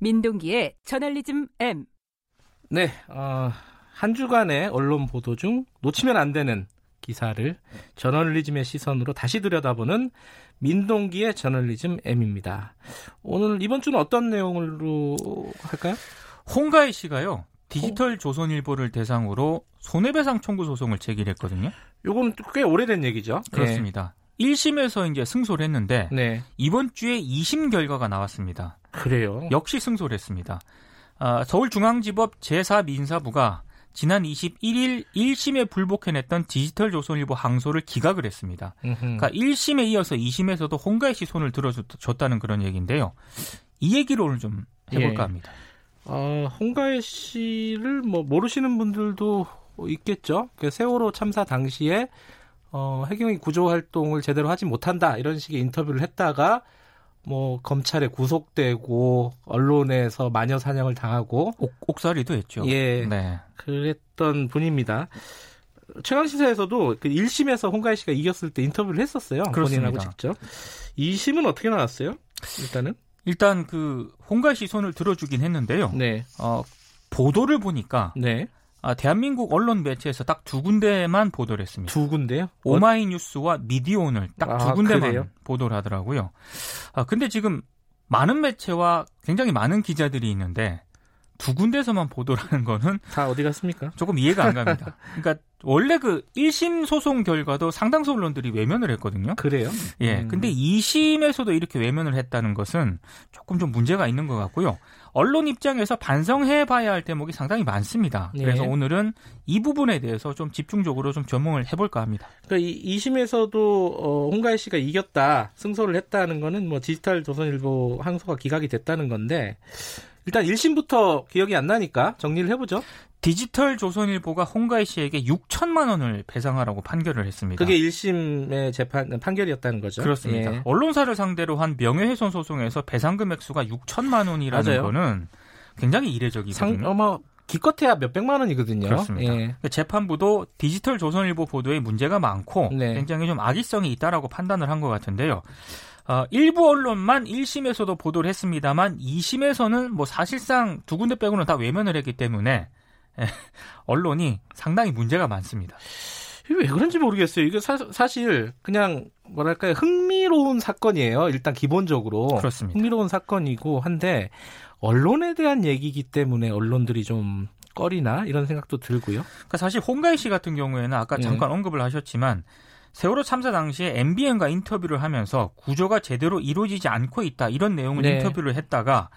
민동기의 저널리즘 M. 네, 어, 한 주간의 언론 보도 중 놓치면 안 되는 기사를 저널리즘의 시선으로 다시 들여다보는 민동기의 저널리즘 M입니다. 오늘 이번 주는 어떤 내용으로 할까요? 홍가희 씨가요. 디지털 조선일보를 대상으로 손해배상 청구 소송을 제기했거든요. 요거는 꽤 오래된 얘기죠. 그렇습니다. 네. 1심에서 이제 승소를 했는데 네. 이번 주에 2심 결과가 나왔습니다. 그래요? 역시 승소를 했습니다. 아, 서울중앙지법 제4민사부가 지난 21일 1심에 불복해냈던 디지털 조선일보 항소를 기각을 했습니다. 음흠. 그러니까 1심에 이어서 2심에서도 홍가희 씨 손을 들어줬다는 그런 얘기인데요. 이 얘기를 오늘 좀 해볼까 예. 합니다. 어, 홍가희 씨를 뭐 모르시는 분들도 있겠죠. 그 세월호 참사 당시에 어, 해경이 구조 활동을 제대로 하지 못한다 이런 식의 인터뷰를 했다가 뭐 검찰에 구속되고 언론에서 마녀 사냥을 당하고 옥, 옥살이도 했죠. 예, 네. 그랬던 분입니다. 최강 시사에서도 그 1심에서 홍가희 씨가 이겼을 때 인터뷰를 했었어요. 그렇습니다. 본인하고 직접. 2심은 어떻게 나왔어요? 일단은 일단 그 홍가희 씨 손을 들어주긴 했는데요. 네. 어, 보도를 보니까 네. 아, 대한민국 언론 매체에서 딱 두 군데만 보도를 했습니다. 두 군데요? 오마이뉴스와 미디어오늘 딱두 아, 군데만 그래요? 보도를 하더라고요. 아, 근데 지금 많은 매체와 굉장히 많은 기자들이 있는데 두 군데서만 보도를 하는 거는 다 어디 갔습니까? 조금 이해가 안 갑니다. 그러니까 원래 그 1심 소송 결과도 상당수 언론들이 외면을 했거든요. 그래요? 예. 음. 근데 2심에서도 이렇게 외면을 했다는 것은 조금 좀 문제가 있는 것 같고요. 언론 입장에서 반성해 봐야 할 대목이 상당히 많습니다. 예. 그래서 오늘은 이 부분에 대해서 좀 집중적으로 좀 전문을 해볼까 합니다. 그러니까 이 2심에서도 어, 홍가희 씨가 이겼다, 승소를 했다는 거는 뭐 디지털 조선일보 항소가 기각이 됐다는 건데 일단 1심부터 기억이 안 나니까 정리를 해보죠. 디지털 조선일보가 홍가희 씨에게 6천만 원을 배상하라고 판결을 했습니다. 그게 1심의 재판 판결이었다는 거죠. 그렇습니다. 예. 언론사를 상대로 한 명예훼손 소송에서 배상금 액 수가 6천만 원이라는 맞아요. 거는 굉장히 이례적이거든요. 상, 어머 기껏해야 몇 백만 원이거든요. 그렇습니다. 예. 재판부도 디지털 조선일보 보도에 문제가 많고 네. 굉장히 좀 악의성이 있다라고 판단을 한 것 같은데요. 어, 일부 언론만 1심에서도 보도를 했습니다만 2심에서는 뭐 사실상 두 군데 빼고는 다 외면을 했기 때문에 예, 언론이 상당히 문제가 많습니다. 왜 그런지 모르겠어요. 이게 사, 실 그냥 뭐랄까요 흥미로운 사건이에요. 일단 기본적으로 그렇습니다. 흥미로운 사건이고 한데 언론에 대한 얘기이기 때문에 언론들이 좀 꺼리나 이런 생각도 들고요. 그러니까 사실 홍가희 씨 같은 경우에는 아까 네. 잠깐 네. 언급을 하셨지만 세월호 참사 당시에 MBN과 인터뷰를 하면서 구조가 제대로 이루어지지 않고 있다 이런 내용을 네. 인터뷰를 했다가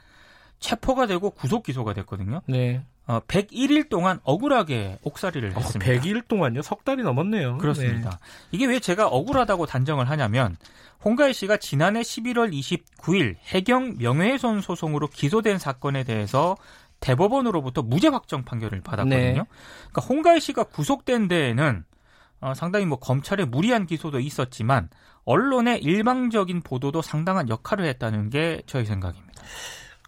체포가 되고 구속 기소가 됐거든요. 네. 어, 101일 동안 억울하게 옥살이를 어, 했습니다. 어, 100일 동안요? 석 달이 넘었네요. 그렇습니다. 네. 이게 왜 제가 억울하다고 단정을 하냐면 홍가희 씨가 지난해 11월 29일 해경 명예훼손 소송으로 기소된 사건에 대해서 대법원으로부터 무죄 확정 판결을 받았거든요. 네. 그러니까 홍가희 씨가 구속된 데에는 어, 상당히 뭐 검찰의 무리한 기소도 있었지만 언론의 일방적인 보도도 상당한 역할을 했다는 게 저희 생각입니다.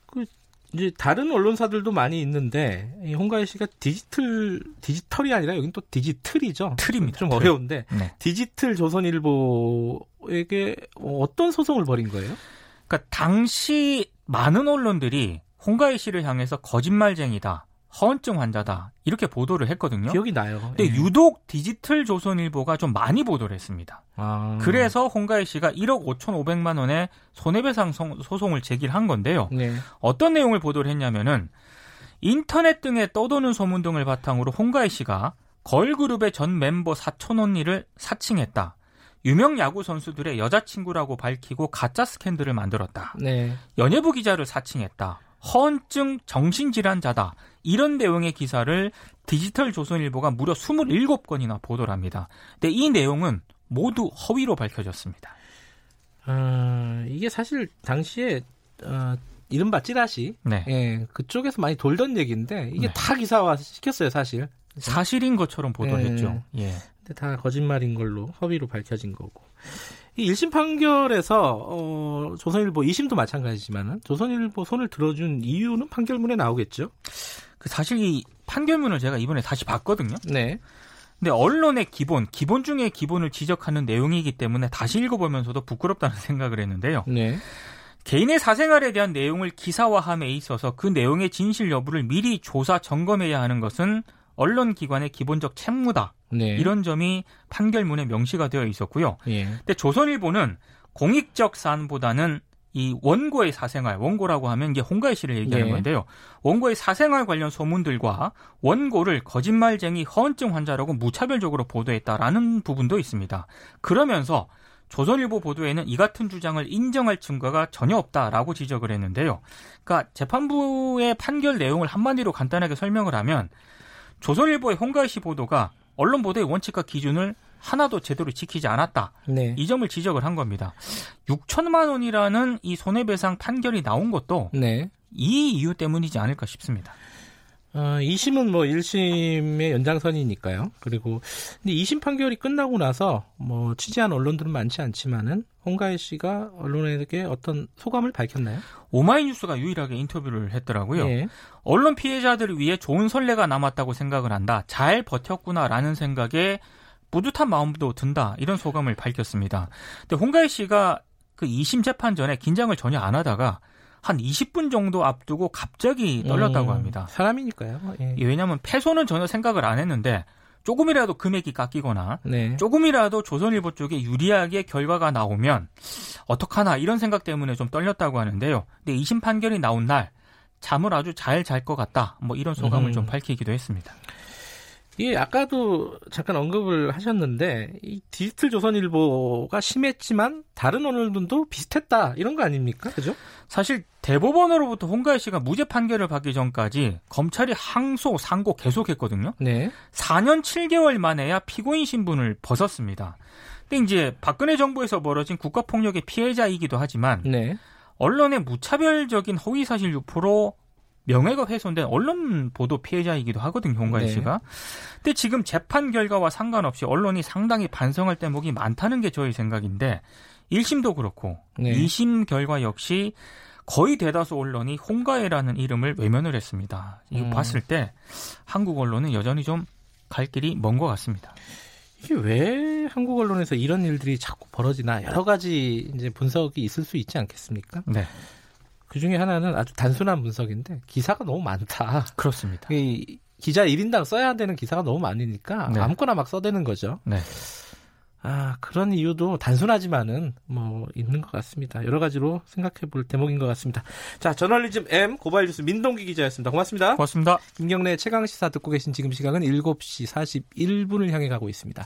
그 이제 다른 언론사들도 많이 있는데 이 홍가희 씨가 디지털 디지털이 아니라 여긴 또 디지털이죠. 틀입니다. 좀 틀. 어려운데 네. 디지털 조선일보에게 어떤 소송을 벌인 거예요? 그러니까 당시 많은 언론들이 홍가희 씨를 향해서 거짓말쟁이다. 허언증 환자다 이렇게 보도를 했거든요. 기억이 나요. 근데 예. 유독 디지털 조선일보가 좀 많이 보도를 했습니다. 아. 그래서 홍가희 씨가 1억 5천5백만 원의 손해배상 소송을 제기한 건데요. 네. 어떤 내용을 보도를 했냐면은 인터넷 등에 떠도는 소문 등을 바탕으로 홍가희 씨가 걸그룹의 전 멤버 사촌 언니를 사칭했다. 유명 야구 선수들의 여자친구라고 밝히고 가짜 스캔들을 만들었다. 네. 연예부 기자를 사칭했다. 허언증 정신질환자다. 이런 내용의 기사를 디지털 조선일보가 무려 27건이나 보도를 합니다. 근데 이 내용은 모두 허위로 밝혀졌습니다. 어, 이게 사실 당시에 어, 이른바 찌라시 네. 예, 그쪽에서 많이 돌던 얘기인데 이게 네. 다 기사화 시켰어요, 사실. 사실인 것처럼 보도를 예. 했죠. 예. 근데 다 거짓말인 걸로 허위로 밝혀진 거고. 이 1심 판결에서 어, 조선일보 2심도 마찬가지지만은 조선일보 손을 들어준 이유는 판결문에 나오겠죠. 그 사실 이 판결문을 제가 이번에 다시 봤거든요. 네. 근데 언론의 기본, 기본 중에 기본을 지적하는 내용이기 때문에 다시 읽어보면서도 부끄럽다는 생각을 했는데요. 네. 개인의 사생활에 대한 내용을 기사화함에 있어서 그 내용의 진실 여부를 미리 조사 점검해야 하는 것은 언론기관의 기본적 책무다. 네. 이런 점이 판결문에 명시가 되어 있었고요. 예. 근데 조선일보는 공익적 사안보다는 이 원고의 사생활, 원고라고 하면 이게 홍가희 씨를 얘기하는 예. 건데요. 원고의 사생활 관련 소문들과 원고를 거짓말쟁이 허언증 환자라고 무차별적으로 보도했다라는 부분도 있습니다. 그러면서 조선일보 보도에는 이 같은 주장을 인정할 증거가 전혀 없다라고 지적을 했는데요. 그러니까 재판부의 판결 내용을 한마디로 간단하게 설명을 하면 조선일보의 홍가희 씨 보도가 언론 보도의 원칙과 기준을 하나도 제대로 지키지 않았다. 네. 이 점을 지적을 한 겁니다. 6천만 원이라는 이 손해배상 판결이 나온 것도 네. 이 이유 때문이지 않을까 싶습니다. 어, 2심은 뭐 1심의 연장선이니까요. 그리고 근데 2심 판결이 끝나고 나서 뭐 취재한 언론들은 많지 않지만은 홍가희 씨가 언론에게 어떤 소감을 밝혔나요? 오마이뉴스가 유일하게 인터뷰를 했더라고요. 예. 언론 피해자들을 위해 좋은 선례가 남았다고 생각을 한다. 잘 버텼구나라는 생각에 뿌듯한 마음도 든다. 이런 소감을 밝혔습니다. 근데 홍가희 씨가 그 2심 재판 전에 긴장을 전혀 안 하다가 한 20분 정도 앞두고 갑자기 떨렸다고 음, 합니다. 사람이니까요. 예. 왜냐하면 패소는 전혀 생각을 안 했는데 조금이라도 금액이 깎이거나 네. 조금이라도 조선일보 쪽에 유리하게 결과가 나오면 어떡하나 이런 생각 때문에 좀 떨렸다고 하는데요. 근데 2심 판결이 나온 날 잠을 아주 잘 잘 것 같다. 뭐 이런 소감을 음. 좀 밝히기도 했습니다. 예, 아까도 잠깐 언급을 하셨는데 이 디지털 조선일보가 심했지만 다른 언론들도 비슷했다 이런 거 아닙니까? 그죠? 사실 대법원으로부터 홍가희 씨가 무죄 판결을 받기 전까지 검찰이 항소, 상고 계속했거든요. 네. 4년 7개월 만에야 피고인 신분을 벗었습니다. 근데 이제 박근혜 정부에서 벌어진 국가폭력의 피해자이기도 하지만 네. 언론의 무차별적인 허위사실 유포로 명예가 훼손된 언론 보도 피해자이기도 하거든요, 홍가희 네. 씨가. 근데 지금 재판 결과와 상관없이 언론이 상당히 반성할 대목이 많다는 게 저희 생각인데 1심도 그렇고 네. 2심 결과 역시 거의 대다수 언론이 홍가혜라는 이름을 외면을 했습니다. 이거 음. 봤을 때 한국 언론은 여전히 좀 갈 길이 먼 것 같습니다. 이게 왜 한국 언론에서 이런 일들이 자꾸 벌어지나 여러 가지 이제 분석이 있을 수 있지 않겠습니까? 네. 그 중에 하나는 아주 단순한 분석인데 기사가 너무 많다. 그렇습니다. 이 기자 1인당 써야 되는 기사가 너무 많으니까 네. 아무거나 막 써대는 거죠. 네. 아, 그런 이유도 단순하지만은 뭐 있는 것 같습니다. 여러 가지로 생각해 볼 대목인 것 같습니다. 자, 저널리즘 M 고발 뉴스 민동기 기자였습니다. 고맙습니다. 고맙습니다. 김경래 최강 시사 듣고 계신 지금 시각은 7시 41분을 향해 가고 있습니다.